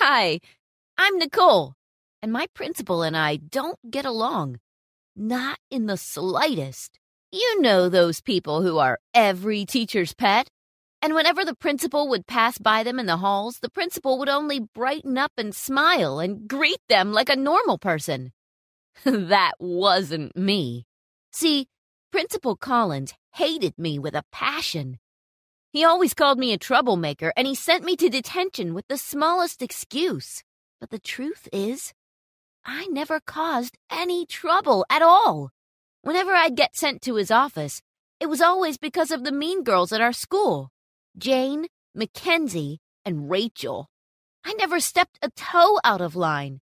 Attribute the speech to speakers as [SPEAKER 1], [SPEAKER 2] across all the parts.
[SPEAKER 1] Hi, I'm Nicole, and my principal and I don't get along. Not in the slightest. You know those people who are every teacher's pet? And whenever the principal would pass by them in the halls, the principal would only brighten up and smile and greet them like a normal person. that wasn't me. See, Principal Collins hated me with a passion. He always called me a troublemaker and he sent me to detention with the smallest excuse. But the truth is, I never caused any trouble at all. Whenever I'd get sent to his office, it was always because of the mean girls at our school. Jane, Mackenzie, and Rachel. I never stepped a toe out of line.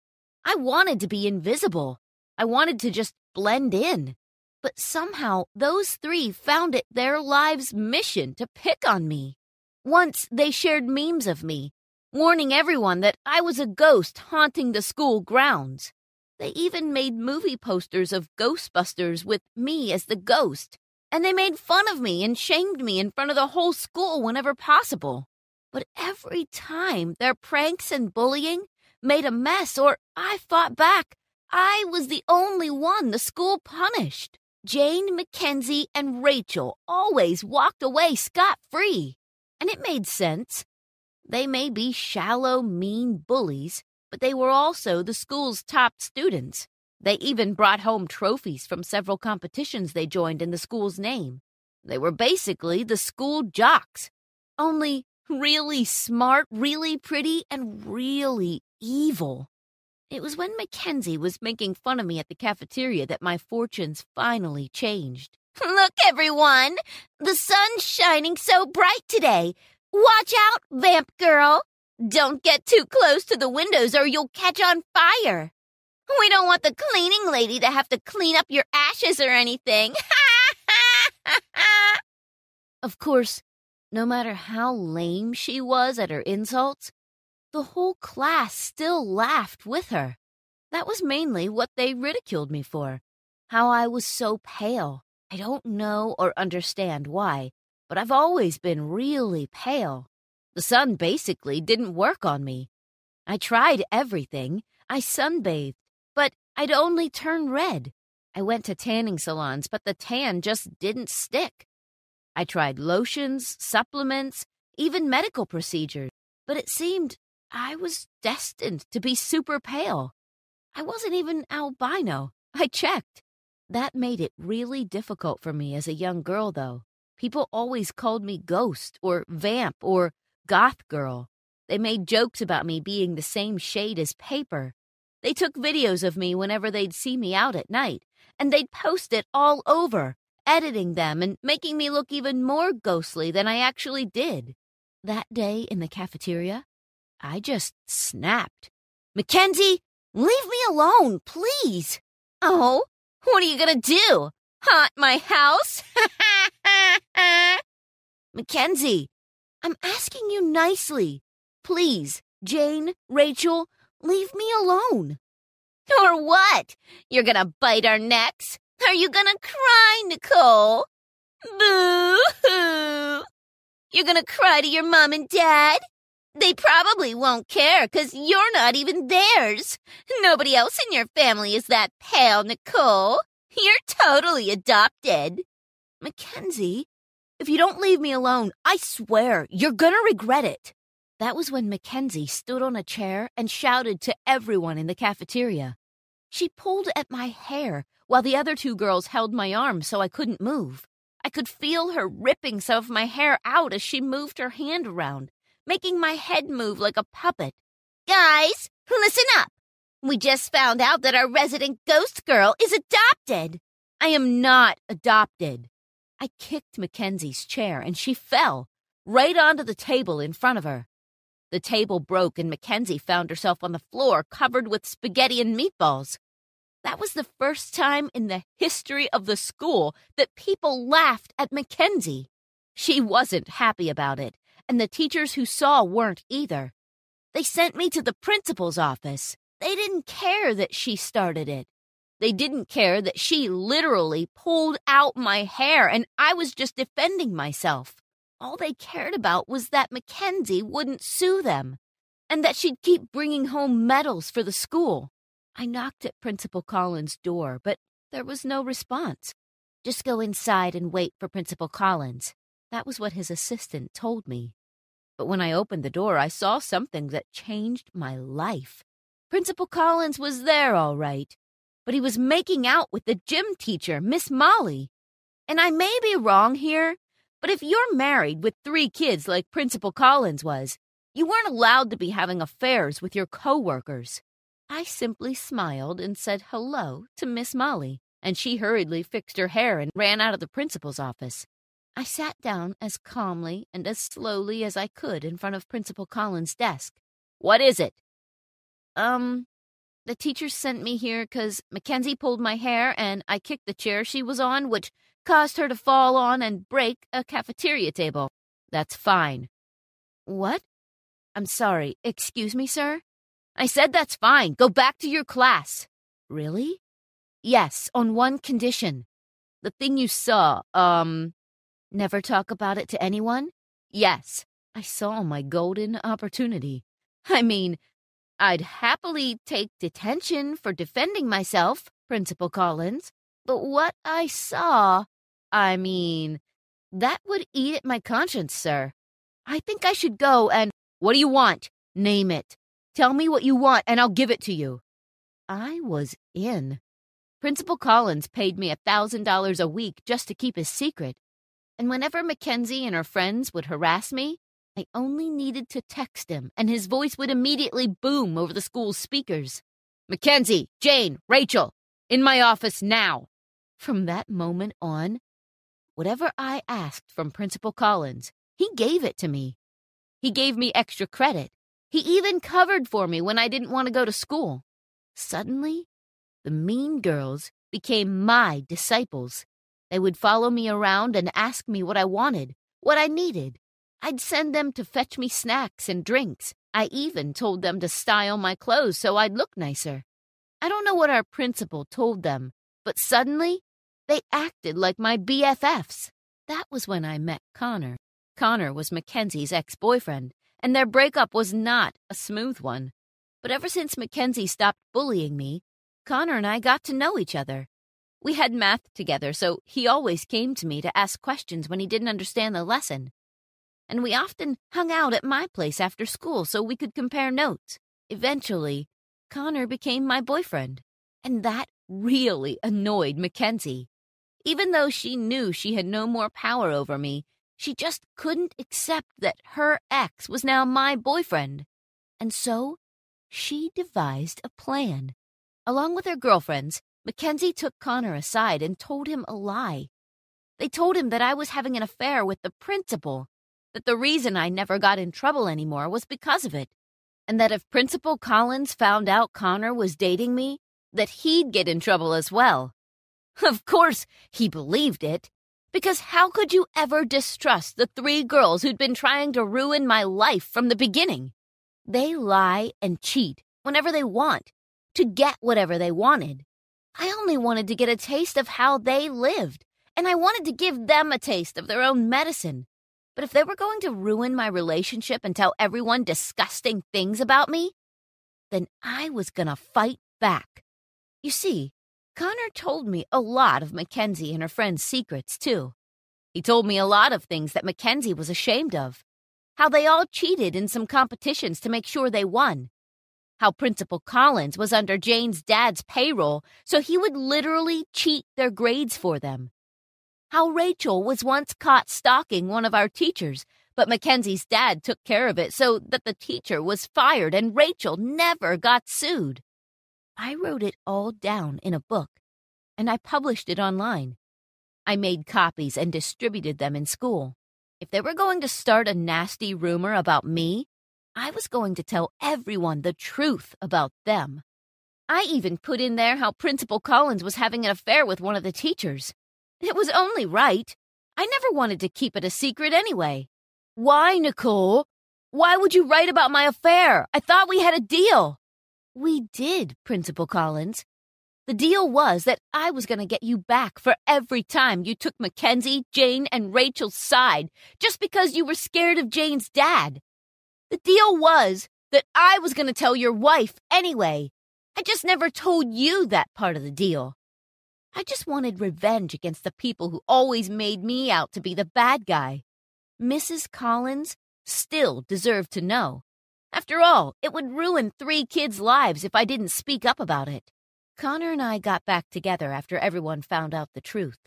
[SPEAKER 1] I wanted to be invisible. I wanted to just blend in. But somehow those three found it their lives' mission to pick on me. Once they shared memes of me, warning everyone that I was a ghost haunting the school grounds. They even made movie posters of Ghostbusters with me as the ghost and they made fun of me and shamed me in front of the whole school whenever possible. But every time their pranks and bullying made a mess or I fought back, I was the only one the school punished. Jane, Mackenzie, and Rachel always walked away scot free. And it made sense. They may be shallow, mean bullies, but they were also the school's top students. They even brought home trophies from several competitions they joined in the school's name. They were basically the school jocks, only really smart, really pretty, and really evil. It was when Mackenzie was making fun of me at the cafeteria that my fortunes finally changed.
[SPEAKER 2] Look, everyone! The sun's shining so bright today. Watch out, vamp girl! Don't get too close to the windows or you'll catch on fire. We don't want the cleaning lady to have to clean up your ashes or anything.
[SPEAKER 1] of course, no matter how lame she was at her insults, the whole class still laughed with her. That was mainly what they ridiculed me for. How I was so pale. I don't know or understand why, but I've always been really pale. The sun basically didn't work on me. I tried everything. I sunbathed, but I'd only turn red. I went to tanning salons, but the tan just didn't stick. I tried lotions, supplements, even medical procedures, but it seemed I was destined to be super pale. I wasn't even albino. I checked. That made it really difficult for me as a young girl, though. People always called me ghost or vamp or goth girl. They made jokes about me being the same shade as paper. They took videos of me whenever they'd see me out at night, and they'd post it all over, editing them and making me look even more ghostly than I actually did. That day in the cafeteria, I just snapped. Mackenzie, leave me alone, please.
[SPEAKER 2] Oh, what are you gonna do? Haunt my house?
[SPEAKER 1] Mackenzie, I'm asking you nicely. Please, Jane, Rachel, Leave me alone.
[SPEAKER 2] Or what? You're gonna bite our necks? Are you gonna cry, Nicole? Boo hoo! You're gonna cry to your mom and dad? They probably won't care because you're not even theirs. Nobody else in your family is that pale, Nicole. You're totally adopted.
[SPEAKER 1] Mackenzie, if you don't leave me alone, I swear you're gonna regret it. That was when Mackenzie stood on a chair and shouted to everyone in the cafeteria. She pulled at my hair while the other two girls held my arm so I couldn't move. I could feel her ripping some of my hair out as she moved her hand around, making my head move like a puppet.
[SPEAKER 2] Guys, listen up. We just found out that our resident ghost girl is adopted.
[SPEAKER 1] I am not adopted. I kicked Mackenzie's chair and she fell right onto the table in front of her. The table broke and Mackenzie found herself on the floor covered with spaghetti and meatballs. That was the first time in the history of the school that people laughed at Mackenzie. She wasn't happy about it, and the teachers who saw weren't either. They sent me to the principal's office. They didn't care that she started it. They didn't care that she literally pulled out my hair and I was just defending myself. All they cared about was that Mackenzie wouldn't sue them. and that she'd keep bringing home medals for the school. I knocked at Principal Collins' door, but there was no response. Just go inside and wait for Principal Collins. That was what his assistant told me. But when I opened the door, I saw something that changed my life. Principal Collins was there, all right, but he was making out with the gym teacher, Miss Molly. And I may be wrong here, but if you're married with three kids like Principal Collins was, you weren't allowed to be having affairs with your coworkers. I simply smiled and said hello to Miss Molly, and she hurriedly fixed her hair and ran out of the principal's office. I sat down as calmly and as slowly as I could in front of Principal Collins' desk. What is it? Um, the teacher sent me here 'cause Mackenzie pulled my hair and I kicked the chair she was on, which caused her to fall on and break a cafeteria table. That's fine. What? I'm sorry. Excuse me, sir? I said that's fine. Go back to your class. Really? Yes, on one condition. The thing you saw, um, Never talk about it to anyone? Yes, I saw my golden opportunity. I mean, I'd happily take detention for defending myself, Principal Collins, but what I saw, I mean, that would eat at my conscience, sir. I think I should go and. What do you want? Name it. Tell me what you want, and I'll give it to you. I was in. Principal Collins paid me a $1,000 a week just to keep his secret. And whenever Mackenzie and her friends would harass me, I only needed to text him, and his voice would immediately boom over the school's speakers. Mackenzie, Jane, Rachel, in my office now. From that moment on, whatever I asked from Principal Collins, he gave it to me. He gave me extra credit. He even covered for me when I didn't want to go to school. Suddenly, the mean girls became my disciples. They would follow me around and ask me what I wanted, what I needed. I'd send them to fetch me snacks and drinks. I even told them to style my clothes so I'd look nicer. I don't know what our principal told them, but suddenly they acted like my BFFs. That was when I met Connor. Connor was Mackenzie's ex boyfriend, and their breakup was not a smooth one. But ever since Mackenzie stopped bullying me, Connor and I got to know each other. We had math together, so he always came to me to ask questions when he didn't understand the lesson. And we often hung out at my place after school so we could compare notes. Eventually, Connor became my boyfriend, and that really annoyed Mackenzie. Even though she knew she had no more power over me, she just couldn't accept that her ex was now my boyfriend. And so, she devised a plan. Along with her girlfriends, Mackenzie took Connor aside and told him a lie. They told him that I was having an affair with the principal, that the reason I never got in trouble anymore was because of it, and that if Principal Collins found out Connor was dating me, that he'd get in trouble as well. Of course, he believed it, because how could you ever distrust the three girls who'd been trying to ruin my life from the beginning? They lie and cheat whenever they want to get whatever they wanted. I only wanted to get a taste of how they lived, and I wanted to give them a taste of their own medicine. But if they were going to ruin my relationship and tell everyone disgusting things about me, then I was gonna fight back. You see, Connor told me a lot of Mackenzie and her friend's secrets, too. He told me a lot of things that Mackenzie was ashamed of. How they all cheated in some competitions to make sure they won how Principal Collins was under Jane's dad's payroll, so he would literally cheat their grades for them. How Rachel was once caught stalking one of our teachers, but Mackenzie's dad took care of it so that the teacher was fired and Rachel never got sued. I wrote it all down in a book, and I published it online. I made copies and distributed them in school. If they were going to start a nasty rumor about me, I was going to tell everyone the truth about them. I even put in there how Principal Collins was having an affair with one of the teachers. It was only right. I never wanted to keep it a secret anyway. Why, Nicole? Why would you write about my affair? I thought we had a deal. We did, Principal Collins. The deal was that I was going to get you back for every time you took Mackenzie, Jane, and Rachel's side just because you were scared of Jane's dad. The deal was that I was going to tell your wife anyway. I just never told you that part of the deal. I just wanted revenge against the people who always made me out to be the bad guy. Mrs. Collins still deserved to know. After all, it would ruin three kids' lives if I didn't speak up about it. Connor and I got back together after everyone found out the truth.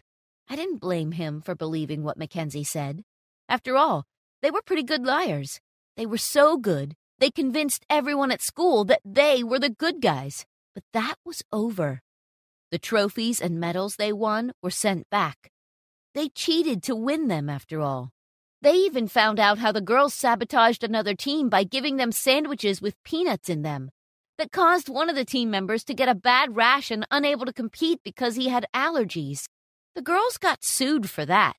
[SPEAKER 1] I didn't blame him for believing what Mackenzie said. After all, they were pretty good liars. They were so good, they convinced everyone at school that they were the good guys. But that was over. The trophies and medals they won were sent back. They cheated to win them, after all. They even found out how the girls sabotaged another team by giving them sandwiches with peanuts in them that caused one of the team members to get a bad rash and unable to compete because he had allergies. The girls got sued for that.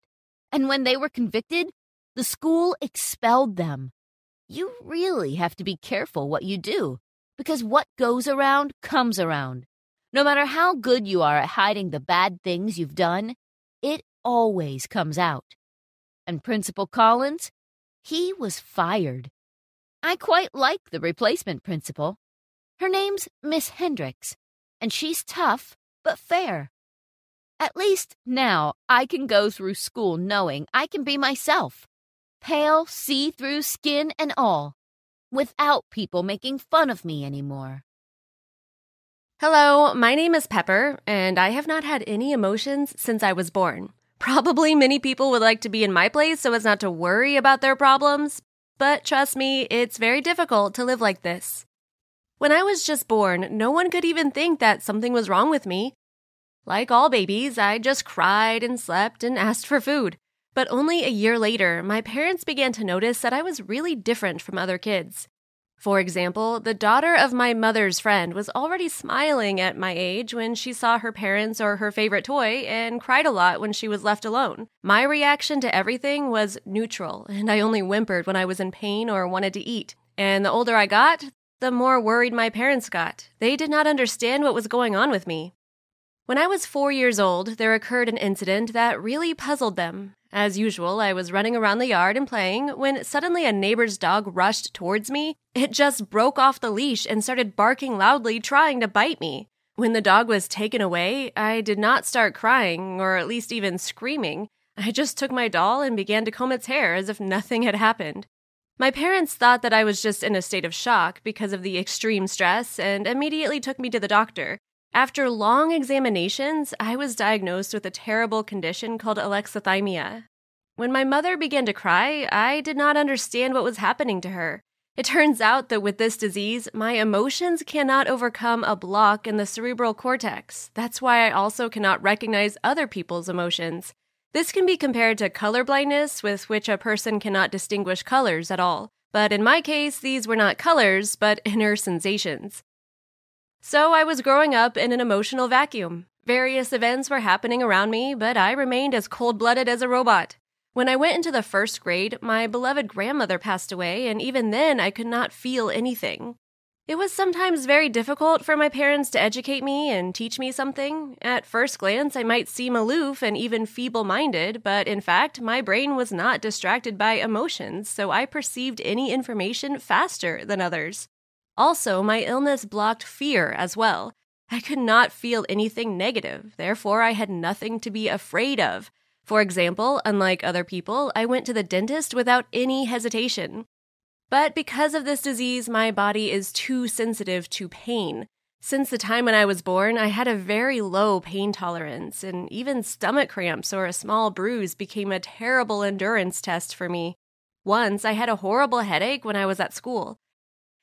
[SPEAKER 1] And when they were convicted, the school expelled them. You really have to be careful what you do, because what goes around comes around. No matter how good you are at hiding the bad things you've done, it always comes out. And Principal Collins, he was fired. I quite like the replacement principal. Her name's Miss Hendricks, and she's tough but fair. At least now I can go through school knowing I can be myself, pale, see through skin and all, without people making fun of me anymore.
[SPEAKER 3] Hello, my name is Pepper, and I have not had any emotions since I was born. Probably many people would like to be in my place so as not to worry about their problems, but trust me, it's very difficult to live like this. When I was just born, no one could even think that something was wrong with me. Like all babies, I just cried and slept and asked for food. But only a year later, my parents began to notice that I was really different from other kids. For example, the daughter of my mother's friend was already smiling at my age when she saw her parents or her favorite toy and cried a lot when she was left alone. My reaction to everything was neutral, and I only whimpered when I was in pain or wanted to eat. And the older I got, the more worried my parents got. They did not understand what was going on with me. When I was four years old, there occurred an incident that really puzzled them. As usual, I was running around the yard and playing when suddenly a neighbor's dog rushed towards me. It just broke off the leash and started barking loudly, trying to bite me. When the dog was taken away, I did not start crying, or at least even screaming. I just took my doll and began to comb its hair as if nothing had happened. My parents thought that I was just in a state of shock because of the extreme stress and immediately took me to the doctor. After long examinations, I was diagnosed with a terrible condition called alexithymia. When my mother began to cry, I did not understand what was happening to her. It turns out that with this disease, my emotions cannot overcome a block in the cerebral cortex. That's why I also cannot recognize other people's emotions. This can be compared to color blindness, with which a person cannot distinguish colors at all. But in my case, these were not colors, but inner sensations. So I was growing up in an emotional vacuum. Various events were happening around me, but I remained as cold blooded as a robot. When I went into the first grade, my beloved grandmother passed away, and even then I could not feel anything. It was sometimes very difficult for my parents to educate me and teach me something. At first glance, I might seem aloof and even feeble minded, but in fact, my brain was not distracted by emotions, so I perceived any information faster than others. Also, my illness blocked fear as well. I could not feel anything negative, therefore, I had nothing to be afraid of. For example, unlike other people, I went to the dentist without any hesitation. But because of this disease, my body is too sensitive to pain. Since the time when I was born, I had a very low pain tolerance, and even stomach cramps or a small bruise became a terrible endurance test for me. Once, I had a horrible headache when I was at school.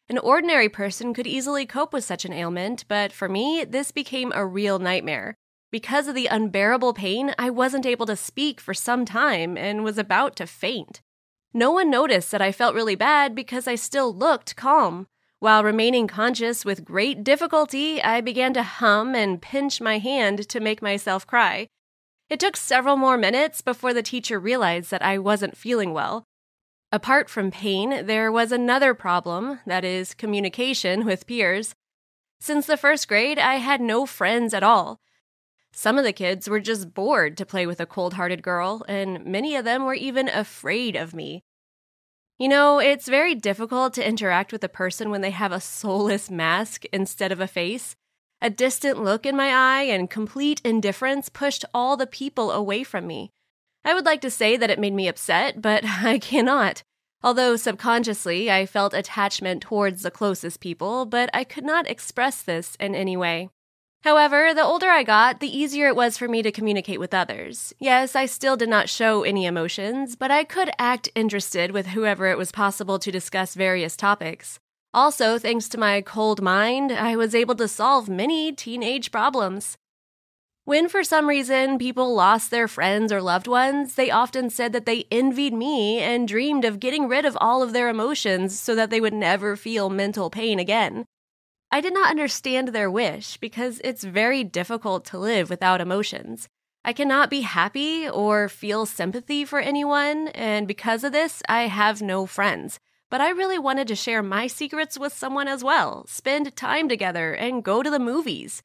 [SPEAKER 3] An ordinary person could easily cope with such an ailment, but for me, this became a real nightmare. Because of the unbearable pain, I wasn't able to speak for some time and was about to faint. No one noticed that I felt really bad because I still looked calm. While remaining conscious with great difficulty, I began to hum and pinch my hand to make myself cry. It took several more minutes before the teacher realized that I wasn't feeling well. Apart from pain, there was another problem that is, communication with peers. Since the first grade, I had no friends at all. Some of the kids were just bored to play with a cold hearted girl, and many of them were even afraid of me. You know, it's very difficult to interact with a person when they have a soulless mask instead of a face. A distant look in my eye and complete indifference pushed all the people away from me. I would like to say that it made me upset, but I cannot. Although subconsciously I felt attachment towards the closest people, but I could not express this in any way. However, the older I got, the easier it was for me to communicate with others. Yes, I still did not show any emotions, but I could act interested with whoever it was possible to discuss various topics. Also, thanks to my cold mind, I was able to solve many teenage problems. When for some reason people lost their friends or loved ones, they often said that they envied me and dreamed of getting rid of all of their emotions so that they would never feel mental pain again. I did not understand their wish because it's very difficult to live without emotions. I cannot be happy or feel sympathy for anyone, and because of this, I have no friends. But I really wanted to share my secrets with someone as well, spend time together, and go to the movies.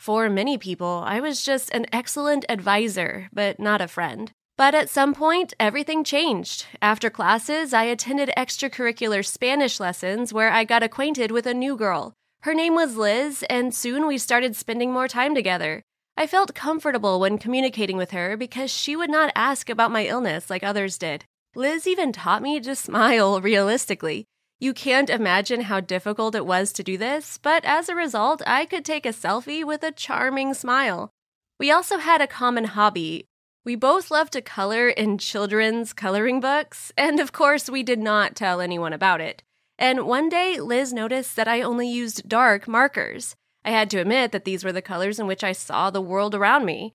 [SPEAKER 3] For many people, I was just an excellent advisor, but not a friend. But at some point, everything changed. After classes, I attended extracurricular Spanish lessons where I got acquainted with a new girl. Her name was Liz, and soon we started spending more time together. I felt comfortable when communicating with her because she would not ask about my illness like others did. Liz even taught me to smile realistically. You can't imagine how difficult it was to do this, but as a result, I could take a selfie with a charming smile. We also had a common hobby. We both loved to color in children's coloring books, and of course, we did not tell anyone about it. And one day, Liz noticed that I only used dark markers. I had to admit that these were the colors in which I saw the world around me.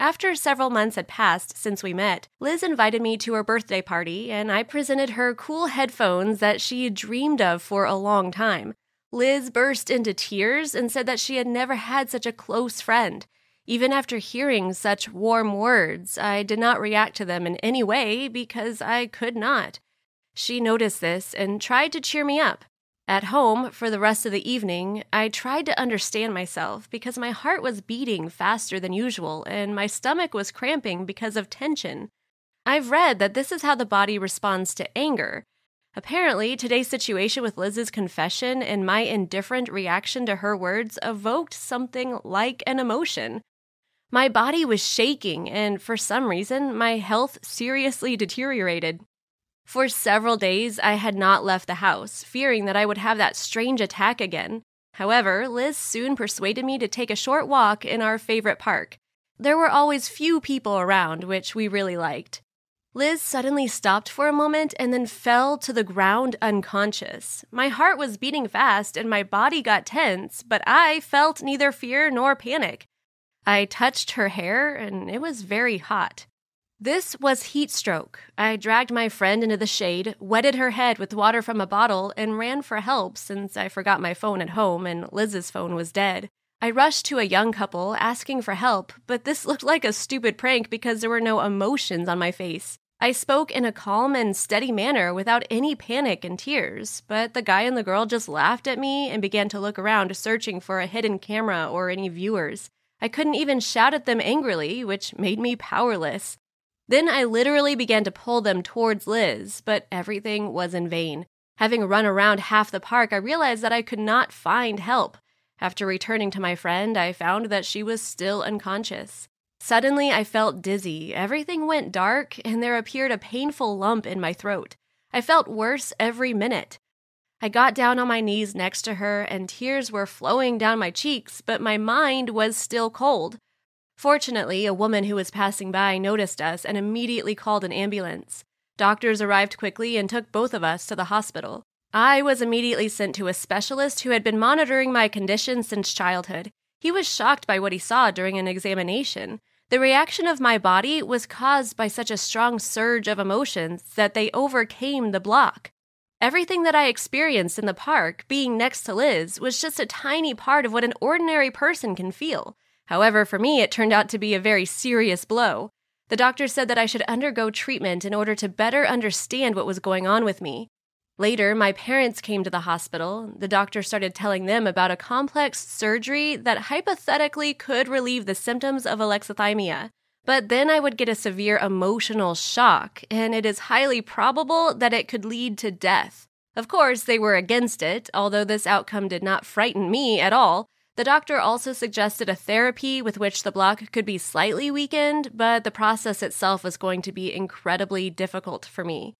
[SPEAKER 3] After several months had passed since we met, Liz invited me to her birthday party, and I presented her cool headphones that she had dreamed of for a long time. Liz burst into tears and said that she had never had such a close friend. Even after hearing such warm words, I did not react to them in any way because I could not. She noticed this and tried to cheer me up. At home, for the rest of the evening, I tried to understand myself because my heart was beating faster than usual and my stomach was cramping because of tension. I've read that this is how the body responds to anger. Apparently, today's situation with Liz's confession and my indifferent reaction to her words evoked something like an emotion. My body was shaking, and for some reason, my health seriously deteriorated. For several days, I had not left the house, fearing that I would have that strange attack again. However, Liz soon persuaded me to take a short walk in our favorite park. There were always few people around, which we really liked. Liz suddenly stopped for a moment and then fell to the ground unconscious. My heart was beating fast and my body got tense, but I felt neither fear nor panic. I touched her hair and it was very hot. This was heat stroke. I dragged my friend into the shade, wetted her head with water from a bottle, and ran for help since I forgot my phone at home and Liz's phone was dead. I rushed to a young couple asking for help, but this looked like a stupid prank because there were no emotions on my face. I spoke in a calm and steady manner without any panic and tears, but the guy and the girl just laughed at me and began to look around searching for a hidden camera or any viewers. I couldn't even shout at them angrily, which made me powerless. Then I literally began to pull them towards Liz, but everything was in vain. Having run around half the park, I realized that I could not find help. After returning to my friend, I found that she was still unconscious. Suddenly, I felt dizzy. Everything went dark, and there appeared a painful lump in my throat. I felt worse every minute. I got down on my knees next to her, and tears were flowing down my cheeks, but my mind was still cold. Fortunately, a woman who was passing by noticed us and immediately called an ambulance. Doctors arrived quickly and took both of us to the hospital. I was immediately sent to a specialist who had been monitoring my condition since childhood. He was shocked by what he saw during an examination. The reaction of my body was caused by such a strong surge of emotions that they overcame the block. Everything that I experienced in the park, being next to Liz, was just a tiny part of what an ordinary person can feel. However, for me, it turned out to be a very serious blow. The doctor said that I should undergo treatment in order to better understand what was going on with me. Later, my parents came to the hospital. The doctor started telling them about a complex surgery that hypothetically could relieve the symptoms of alexithymia. But then I would get a severe emotional shock, and it is highly probable that it could lead to death. Of course, they were against it, although this outcome did not frighten me at all. The doctor also suggested a therapy with which the block could be slightly weakened, but the process itself was going to be incredibly difficult for me.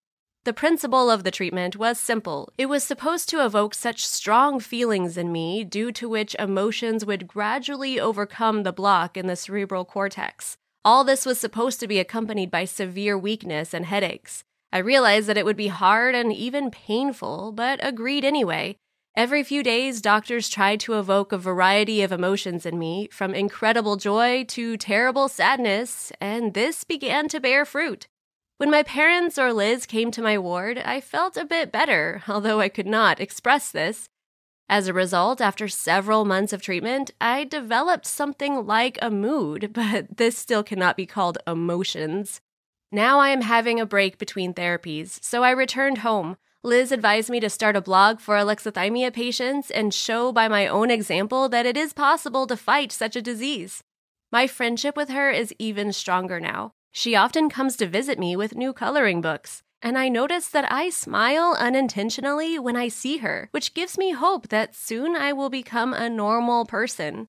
[SPEAKER 3] The principle of the treatment was simple. It was supposed to evoke such strong feelings in me, due to which emotions would gradually overcome the block in the cerebral cortex. All this was supposed to be accompanied by severe weakness and headaches. I realized that it would be hard and even painful, but agreed anyway. Every few days, doctors tried to evoke a variety of emotions in me, from incredible joy to terrible sadness, and this began to bear fruit. When my parents or Liz came to my ward, I felt a bit better, although I could not express this. As a result, after several months of treatment, I developed something like a mood, but this still cannot be called emotions. Now I am having a break between therapies, so I returned home. Liz advised me to start a blog for alexithymia patients and show by my own example that it is possible to fight such a disease. My friendship with her is even stronger now. She often comes to visit me with new coloring books, and I notice that I smile unintentionally when I see her, which gives me hope that soon I will become a normal person.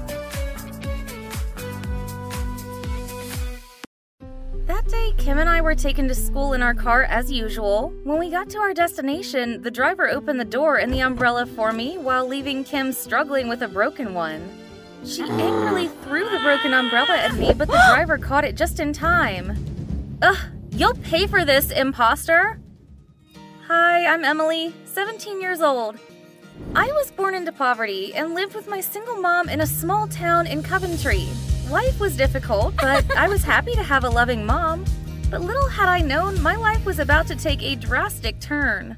[SPEAKER 4] Kim and I were taken to school in our car as usual. When we got to our destination, the driver opened the door and the umbrella for me while leaving Kim struggling with a broken one. She ah. angrily threw the broken umbrella at me, but the driver caught it just in time. Ugh, you'll pay for this, imposter! Hi, I'm Emily, 17 years old. I was born into poverty and lived with my single mom in a small town in Coventry. Life was difficult, but I was happy to have a loving mom. But little had I known, my life was about to take a drastic turn.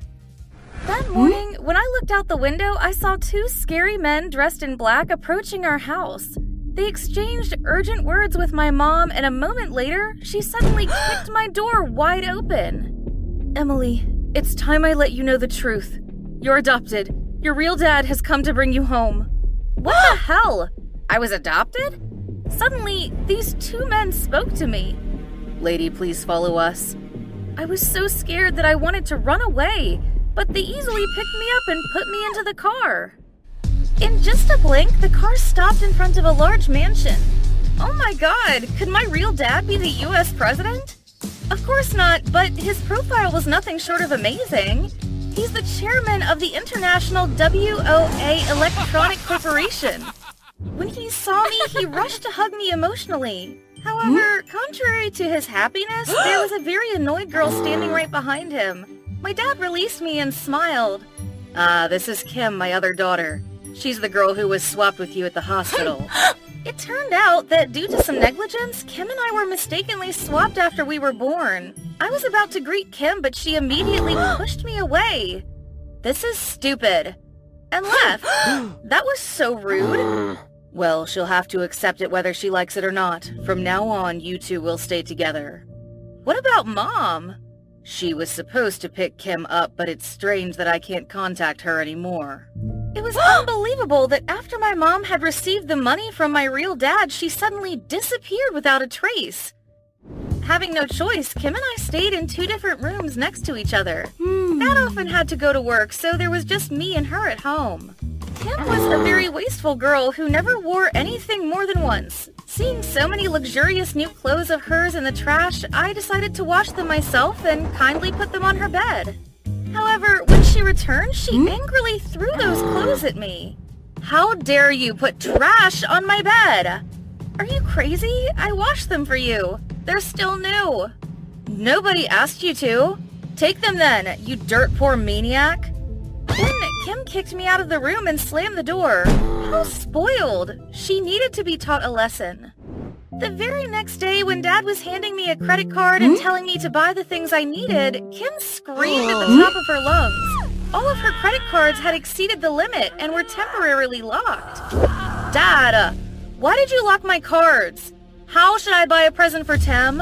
[SPEAKER 4] That hmm? morning, when I looked out the window, I saw two scary men dressed in black approaching our house. They exchanged urgent words with my mom, and a moment later, she suddenly kicked my door wide open. Emily, it's time I let you know the truth. You're adopted. Your real dad has come to bring you home. What the hell? I was adopted? Suddenly, these two men spoke to me. Lady, please follow us. I was so scared that I wanted to run away, but they easily picked me up and put me into the car. In just a blink, the car stopped in front of a large mansion. Oh my god, could my real dad be the US president? Of course not, but his profile was nothing short of amazing. He's the chairman of the International WOA Electronic Corporation. When he saw me, he rushed to hug me emotionally. However, contrary to his happiness, there was a very annoyed girl standing right behind him. My dad released me and smiled. Ah, this is Kim, my other daughter. She's the girl who was swapped with you at the hospital. It turned out that due to some negligence, Kim and I were mistakenly swapped after we were born. I was about to greet Kim, but she immediately pushed me away. This is stupid. And left. That was so rude. Well, she'll have to accept it whether she likes it or not. From now on, you two will stay together. What about Mom? She was supposed to pick Kim up, but it's strange that I can't contact her anymore. It was unbelievable that after my mom had received the money from my real dad, she suddenly disappeared without a trace. Having no choice, Kim and I stayed in two different rooms next to each other. Hmm. Dad often had to go to work, so there was just me and her at home. Kim was a very wasteful girl who never wore anything more than once. Seeing so many luxurious new clothes of hers in the trash, I decided to wash them myself and kindly put them on her bed. However, when she returned, she hmm? angrily threw those clothes at me. How dare you put trash on my bed? Are you crazy? I washed them for you. They're still new. Nobody asked you to. Take them then, you dirt poor maniac. Kim kicked me out of the room and slammed the door. How spoiled. She needed to be taught a lesson. The very next day, when Dad was handing me a credit card and telling me to buy the things I needed, Kim screamed at the top of her lungs. All of her credit cards had exceeded the limit and were temporarily locked. Dad, uh, why did you lock my cards? How should I buy a present for Tim?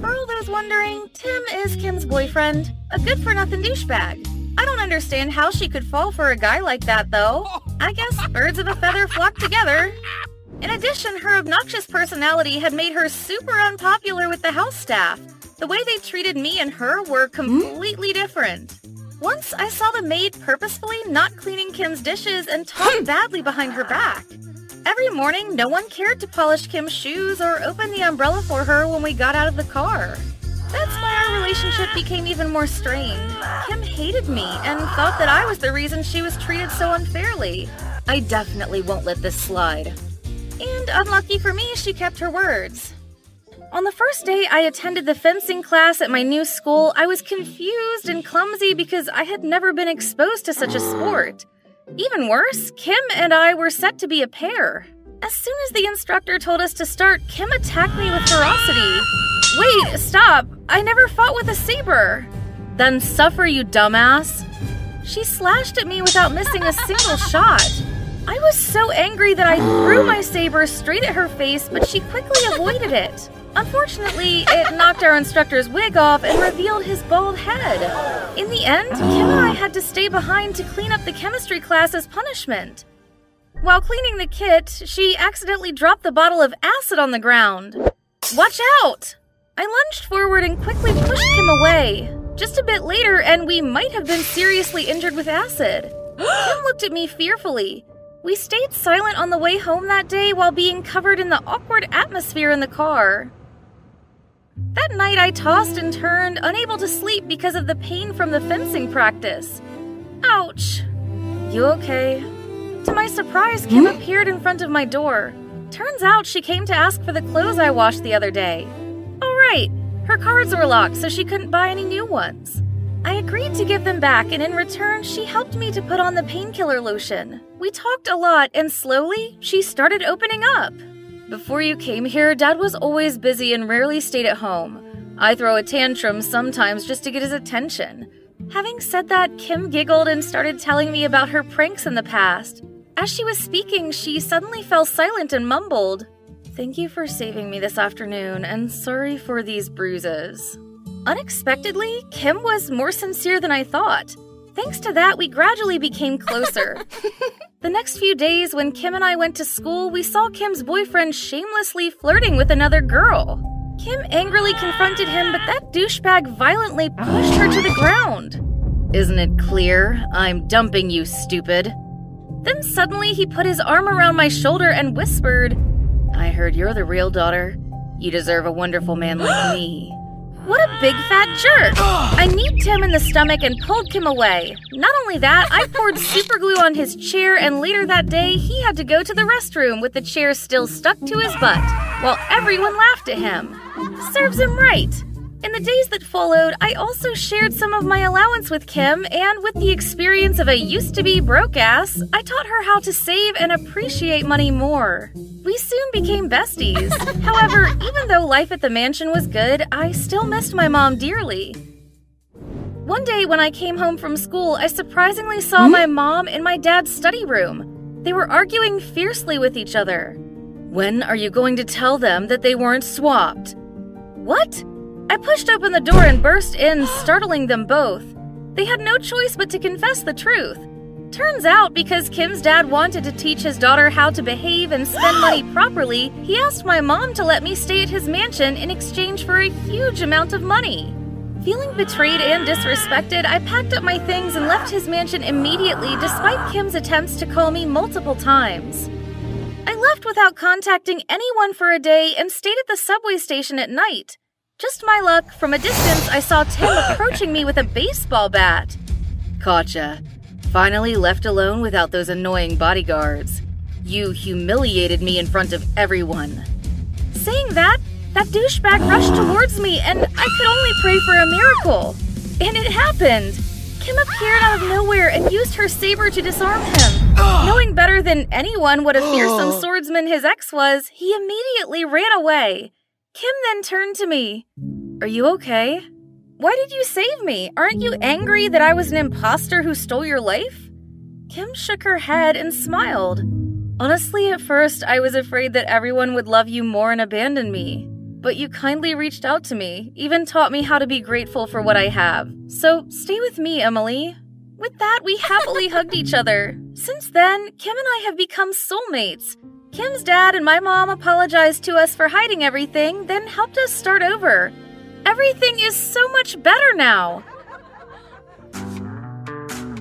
[SPEAKER 4] For all those wondering, Tim is Kim's boyfriend, a good for nothing douchebag. I don't understand how she could fall for a guy like that, though. I guess birds of a feather flock together. In addition, her obnoxious personality had made her super unpopular with the house staff. The way they treated me and her were hmm? completely different. Once I saw the maid purposefully not cleaning Kim's dishes and talk hmm. badly behind her back. Every morning, no one cared to polish Kim's shoes or open the umbrella for her when we got out of the car. That's why our relationship became even more strained. Kim hated me and thought that I was the reason she was treated so unfairly. I definitely won't let this slide. And unlucky for me, she kept her words. On the first day I attended the fencing class at my new school, I was confused and clumsy because I had never been exposed to such a sport. Even worse, Kim and I were set to be a pair. As soon as the instructor told us to start, Kim attacked me with ferocity. Wait, stop! I never fought with a saber! Then suffer, you dumbass! She slashed at me without missing a single shot. I was so angry that I threw my saber straight at her face, but she quickly avoided it. Unfortunately, it knocked our instructor's wig off and revealed his bald head. In the end, Kim and I had to stay behind to clean up the chemistry class as punishment. While cleaning the kit, she accidentally dropped the bottle of acid on the ground. Watch out! I lunged forward and quickly pushed him away. Just a bit later, and we might have been seriously injured with acid. Kim looked at me fearfully. We stayed silent on the way home that day while being covered in the awkward atmosphere in the car. That night, I tossed and turned, unable to sleep because of the pain from the fencing practice. Ouch! You okay? To my surprise, Kim hmm? appeared in front of my door. Turns out she came to ask for the clothes I washed the other day. Oh, right, her cards were locked, so she couldn't buy any new ones. I agreed to give them back, and in return, she helped me to put on the painkiller lotion. We talked a lot, and slowly, she started opening up. Before you came here, Dad was always busy and rarely stayed at home. I throw a tantrum sometimes just to get his attention. Having said that, Kim giggled and started telling me about her pranks in the past. As she was speaking, she suddenly fell silent and mumbled, Thank you for saving me this afternoon, and sorry for these bruises. Unexpectedly, Kim was more sincere than I thought. Thanks to that, we gradually became closer. the next few days, when Kim and I went to school, we saw Kim's boyfriend shamelessly flirting with another girl. Kim angrily confronted him, but that douchebag violently pushed her to the ground. Isn't it clear? I'm dumping you, stupid. Then suddenly he put his arm around my shoulder and whispered, I heard you're the real daughter. You deserve a wonderful man like me. What a big fat jerk! I kneed Tim in the stomach and pulled him away. Not only that, I poured super glue on his chair, and later that day, he had to go to the restroom with the chair still stuck to his butt, while everyone laughed at him. Serves him right. In the days that followed, I also shared some of my allowance with Kim, and with the experience of a used to be broke ass, I taught her how to save and appreciate money more. We soon became besties. However, even though life at the mansion was good, I still missed my mom dearly. One day when I came home from school, I surprisingly saw hmm? my mom in my dad's study room. They were arguing fiercely with each other. When are you going to tell them that they weren't swapped? What? I pushed open the door and burst in, startling them both. They had no choice but to confess the truth. Turns out, because Kim's dad wanted to teach his daughter how to behave and spend money properly, he asked my mom to let me stay at his mansion in exchange for a huge amount of money. Feeling betrayed and disrespected, I packed up my things and left his mansion immediately despite Kim's attempts to call me multiple times. I left without contacting anyone for a day and stayed at the subway station at night. Just my luck, from a distance, I saw Tim approaching me with a baseball bat. Gotcha. Finally left alone without those annoying bodyguards. You humiliated me in front of everyone. Saying that, that douchebag rushed towards me, and I could only pray for a miracle. And it happened. Kim appeared out of nowhere and used her saber to disarm him. Knowing better than anyone what a fearsome swordsman his ex was, he immediately ran away. Kim then turned to me. Are you okay? Why did you save me? Aren't you angry that I was an impostor who stole your life? Kim shook her head and smiled. Honestly, at first, I was afraid that everyone would love you more and abandon me. But you kindly reached out to me, even taught me how to be grateful for what I have. So stay with me, Emily. With that, we happily hugged each other. Since then, Kim and I have become soulmates. Kim's dad and my mom apologized to us for hiding everything, then helped us start over. Everything is so much better now.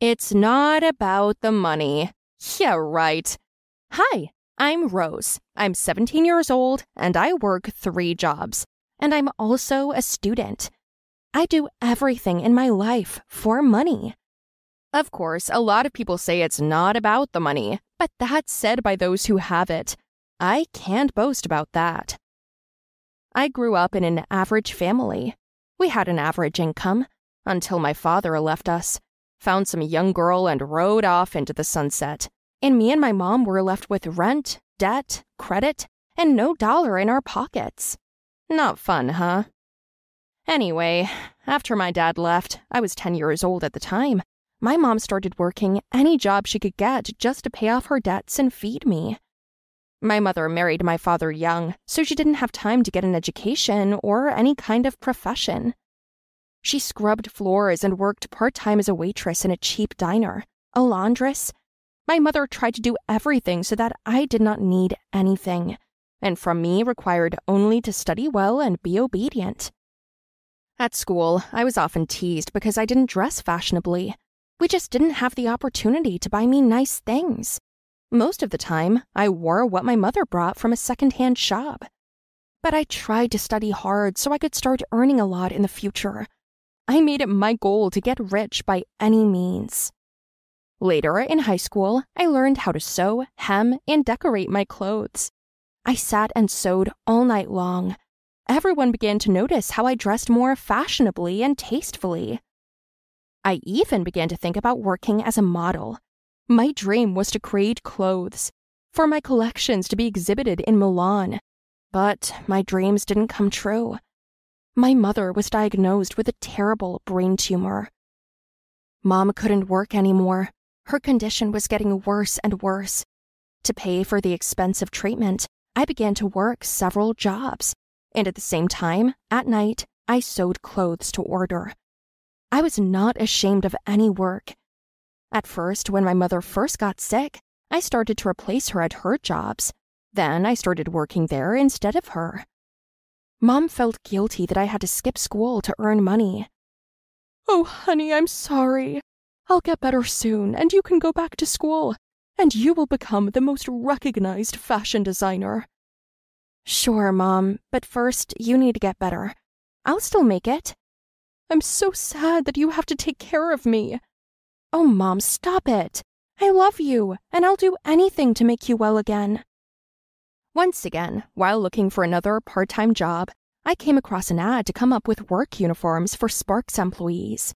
[SPEAKER 5] It's not about the money. Yeah, right. Hi, I'm Rose. I'm 17 years old and I work three jobs. And I'm also a student. I do everything in my life for money. Of course, a lot of people say it's not about the money, but that's said by those who have it. I can't boast about that. I grew up in an average family. We had an average income until my father left us found some young girl, and rode off into the sunset. And me and my mom were left with rent, debt, credit, and no dollar in our pockets. Not fun, huh? Anyway, after my dad left, I was 10 years old at the time. My mom started working any job she could get just to pay off her debts and feed me. My mother married my father young, so she didn't have time to get an education or any kind of profession. She scrubbed floors and worked part time as a waitress in a cheap diner, a laundress. My mother tried to do everything so that I did not need anything, and from me required only to study well and be obedient. At school, I was often teased because I didn't dress fashionably. We just didn't have the opportunity to buy me nice things. Most of the time, I wore what my mother brought from a secondhand shop. But I tried to study hard so I could start earning a lot in the future. I made it my goal to get rich by any means. Later in high school, I learned how to sew, hem, and decorate my clothes. I sat and sewed all night long. Everyone began to notice how I dressed more fashionably and tastefully. I even began to think about working as a model. My dream was to create clothes, for my collections to be exhibited in Milan. But my dreams didn't come true. My mother was diagnosed with a terrible brain tumor. Mom couldn't work anymore. Her condition was getting worse and worse. To pay for the expensive treatment, I began to work several jobs. And at the same time, at night, I sewed clothes to order. I was not ashamed of any work. At first, when my mother first got sick, I started to replace her at her jobs. Then I started working there instead of her. Mom felt guilty that I had to skip school to earn money. Oh, honey, I'm sorry. I'll get better soon, and you can go back to school, and you will become the most recognized fashion designer. Sure, Mom, but first you need to get better. I'll still make it. I'm so sad that you have to take care of me. Oh, Mom, stop it. I love you, and I'll do anything to make you well again. Once again, while looking for another part time job, I came across an ad to come up with work uniforms for Sparks employees.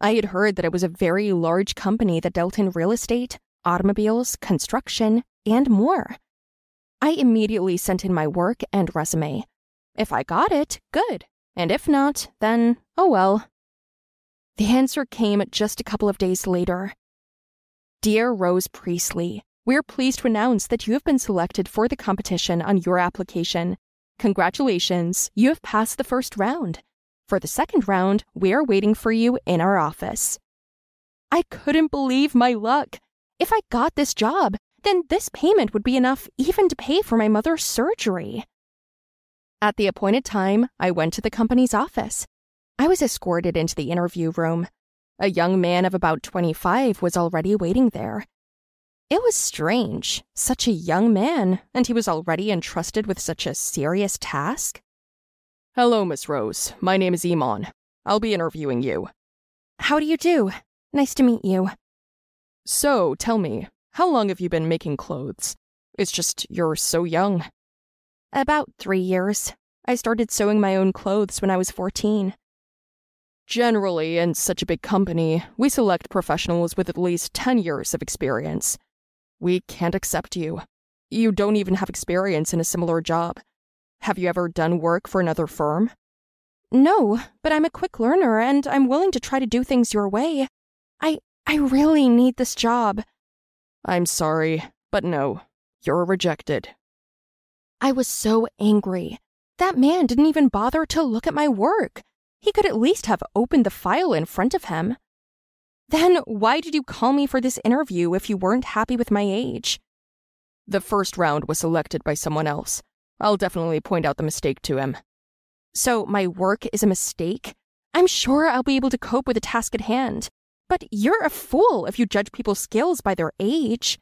[SPEAKER 5] I had heard that it was a very large company that dealt in real estate, automobiles, construction, and more. I immediately sent in my work and resume. If I got it, good. And if not, then oh well. The answer came just a couple of days later. Dear Rose Priestley, we're pleased to announce that you have been selected for the competition on your application. Congratulations, you have passed the first round. For the second round, we are waiting for you in our office. I couldn't believe my luck. If I got this job, then this payment would be enough even to pay for my mother's surgery. At the appointed time, I went to the company's office. I was escorted into the interview room. A young man of about 25 was already waiting there. It was strange, such a young man, and he was already entrusted with such a serious task.
[SPEAKER 6] Hello, Miss Rose. My name is Iman. I'll be interviewing you.
[SPEAKER 5] How do you do? Nice to meet you.
[SPEAKER 6] So, tell me, how long have you been making clothes? It's just you're so young.
[SPEAKER 5] About three years. I started sewing my own clothes when I was 14.
[SPEAKER 6] Generally, in such a big company, we select professionals with at least 10 years of experience. We can't accept you. You don't even have experience in a similar job. Have you ever done work for another firm?
[SPEAKER 5] No, but I'm a quick learner and I'm willing to try to do things your way. I I really need this job.
[SPEAKER 6] I'm sorry, but no. You're rejected.
[SPEAKER 5] I was so angry. That man didn't even bother to look at my work. He could at least have opened the file in front of him. Then why did you call me for this interview if you weren't happy with my age?
[SPEAKER 6] The first round was selected by someone else. I'll definitely point out the mistake to him.
[SPEAKER 5] So my work is a mistake? I'm sure I'll be able to cope with the task at hand. But you're a fool if you judge people's skills by their age.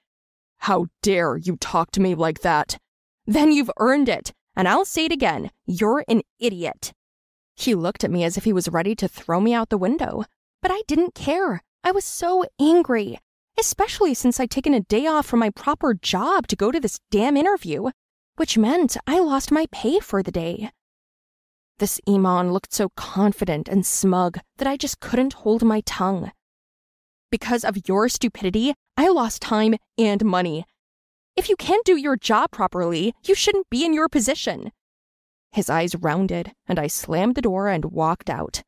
[SPEAKER 6] How dare you talk to me like that?
[SPEAKER 5] Then you've earned it, and I'll say it again. You're an idiot. He looked at me as if he was ready to throw me out the window, but I didn't care. I was so angry, especially since I'd taken a day off from my proper job to go to this damn interview, which meant I lost my pay for the day. This Iman looked so confident and smug that I just couldn't hold my tongue. Because of your stupidity, I lost time and money. If you can't do your job properly, you shouldn't be in your position. His eyes rounded, and I slammed the door and walked out.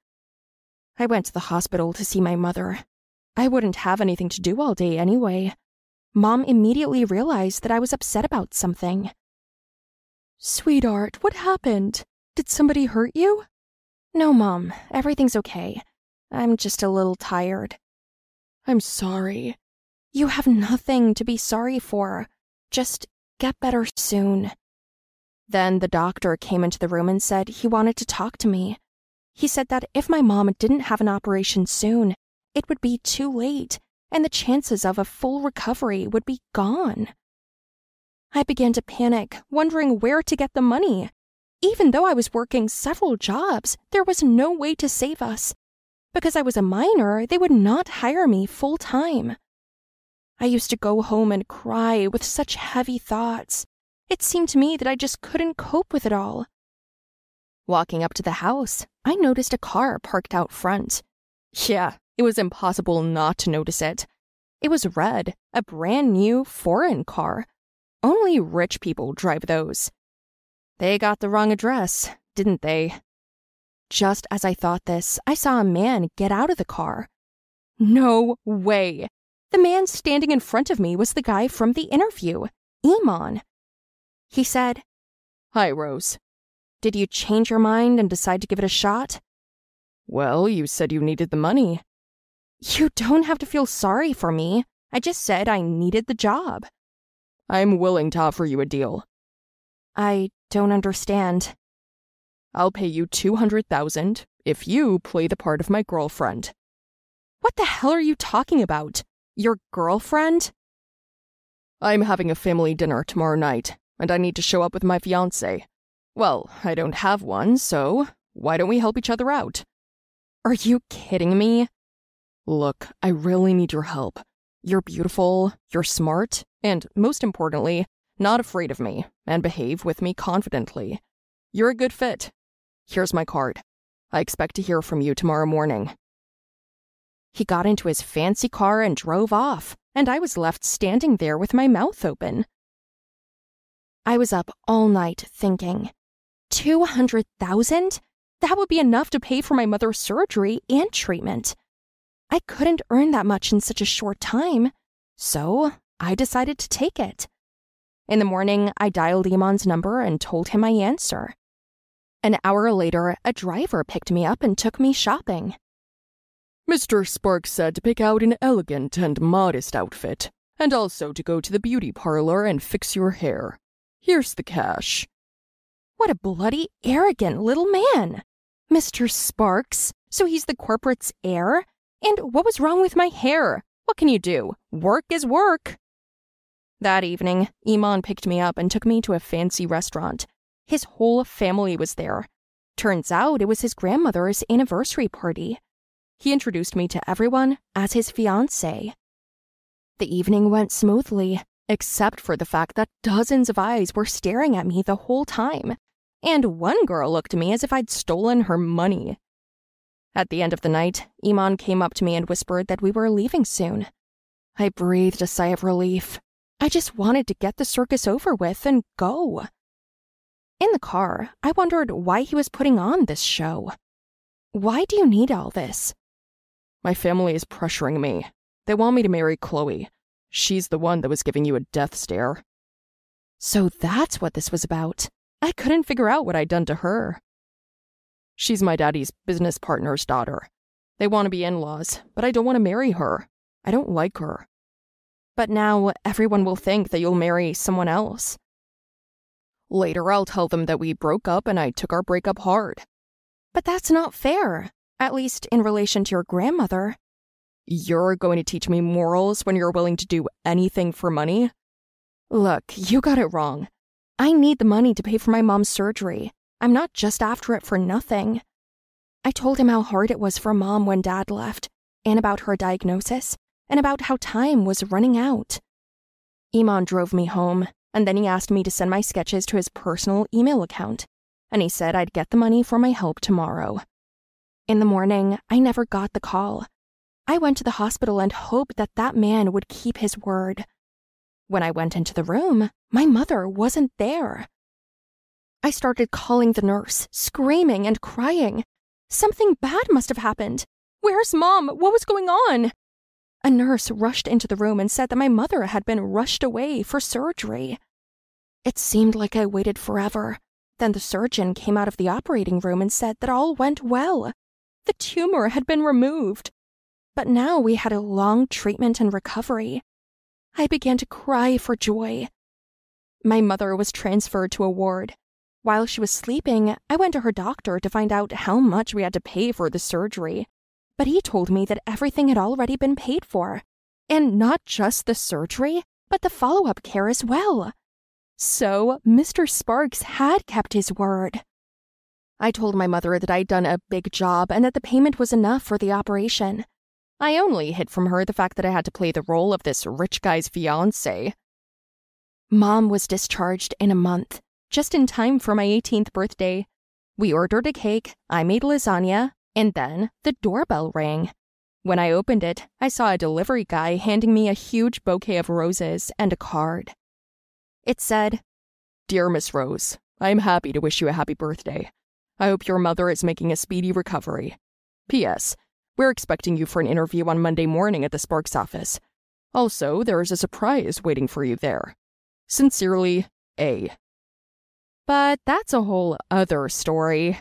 [SPEAKER 5] I went to the hospital to see my mother. I wouldn't have anything to do all day anyway. Mom immediately realized that I was upset about something. Sweetheart, what happened? Did somebody hurt you? No, Mom. Everything's okay. I'm just a little tired. I'm sorry. You have nothing to be sorry for. Just get better soon. Then the doctor came into the room and said he wanted to talk to me. He said that if my mom didn't have an operation soon, it would be too late and the chances of a full recovery would be gone. I began to panic, wondering where to get the money. Even though I was working several jobs, there was no way to save us. Because I was a minor, they would not hire me full time. I used to go home and cry with such heavy thoughts. It seemed to me that I just couldn't cope with it all. Walking up to the house, I noticed a car parked out front. Yeah, it was impossible not to notice it. It was red, a brand new foreign car. Only rich people drive those. They got the wrong address, didn't they? Just as I thought this, I saw a man get out of the car. No way! The man standing in front of me was the guy from the interview, Iman. He said,
[SPEAKER 6] Hi, Rose.
[SPEAKER 5] Did you change your mind and decide to give it a shot?
[SPEAKER 6] Well, you said you needed the money.
[SPEAKER 5] You don't have to feel sorry for me. I just said I needed the job.
[SPEAKER 6] I'm willing to offer you a deal.
[SPEAKER 5] I don't understand.
[SPEAKER 6] I'll pay you 200,000 if you play the part of my girlfriend.
[SPEAKER 5] What the hell are you talking about? Your girlfriend?
[SPEAKER 6] I'm having a family dinner tomorrow night and I need to show up with my fiance. Well, I don't have one, so why don't we help each other out?
[SPEAKER 5] Are you kidding me?
[SPEAKER 6] Look, I really need your help. You're beautiful, you're smart, and most importantly, not afraid of me, and behave with me confidently. You're a good fit. Here's my card. I expect to hear from you tomorrow morning.
[SPEAKER 5] He got into his fancy car and drove off, and I was left standing there with my mouth open. I was up all night thinking, 200,000? That would be enough to pay for my mother's surgery and treatment. I couldn't earn that much in such a short time, so I decided to take it. In the morning, I dialed Iman's number and told him my answer. An hour later, a driver picked me up and took me shopping.
[SPEAKER 6] Mr. Sparks said to pick out an elegant and modest outfit, and also to go to the beauty parlor and fix your hair. Here's the cash.
[SPEAKER 5] What a bloody arrogant little man! Mr. Sparks, so he's the corporate's heir? And what was wrong with my hair? What can you do? Work is work. That evening, Iman picked me up and took me to a fancy restaurant. His whole family was there. Turns out it was his grandmother's anniversary party. He introduced me to everyone as his fiance. The evening went smoothly, except for the fact that dozens of eyes were staring at me the whole time, and one girl looked at me as if I'd stolen her money. At the end of the night, Iman came up to me and whispered that we were leaving soon. I breathed a sigh of relief. I just wanted to get the circus over with and go. In the car, I wondered why he was putting on this show. Why do you need all this?
[SPEAKER 6] My family is pressuring me. They want me to marry Chloe. She's the one that was giving you a death stare.
[SPEAKER 5] So that's what this was about. I couldn't figure out what I'd done to her.
[SPEAKER 6] She's my daddy's business partner's daughter. They want to be in laws, but I don't want to marry her. I don't like her.
[SPEAKER 5] But now everyone will think that you'll marry someone else.
[SPEAKER 6] Later, I'll tell them that we broke up and I took our breakup hard.
[SPEAKER 5] But that's not fair, at least in relation to your grandmother.
[SPEAKER 6] You're going to teach me morals when you're willing to do anything for money?
[SPEAKER 5] Look, you got it wrong. I need the money to pay for my mom's surgery. I'm not just after it for nothing. I told him how hard it was for mom when dad left, and about her diagnosis, and about how time was running out. Iman drove me home, and then he asked me to send my sketches to his personal email account, and he said I'd get the money for my help tomorrow. In the morning, I never got the call. I went to the hospital and hoped that that man would keep his word. When I went into the room, my mother wasn't there. I started calling the nurse, screaming and crying. Something bad must have happened. Where's mom? What was going on? A nurse rushed into the room and said that my mother had been rushed away for surgery. It seemed like I waited forever. Then the surgeon came out of the operating room and said that all went well. The tumor had been removed. But now we had a long treatment and recovery. I began to cry for joy. My mother was transferred to a ward, while she was sleeping, I went to her doctor to find out how much we had to pay for the surgery. But he told me that everything had already been paid for. And not just the surgery, but the follow up care as well. So, Mr. Sparks had kept his word. I told my mother that I'd done a big job and that the payment was enough for the operation. I only hid from her the fact that I had to play the role of this rich guy's fiance. Mom was discharged in a month, just in time for my 18th birthday. We ordered a cake, I made lasagna, and then the doorbell rang. When I opened it, I saw a delivery guy handing me a huge bouquet of roses and a card. It said,
[SPEAKER 6] Dear Miss Rose, I am happy to wish you a happy birthday. I hope your mother is making a speedy recovery. P.S. We're expecting you for an interview on Monday morning at the Sparks office. Also, there is a surprise waiting for you there. Sincerely, A.
[SPEAKER 5] But that's a whole other story.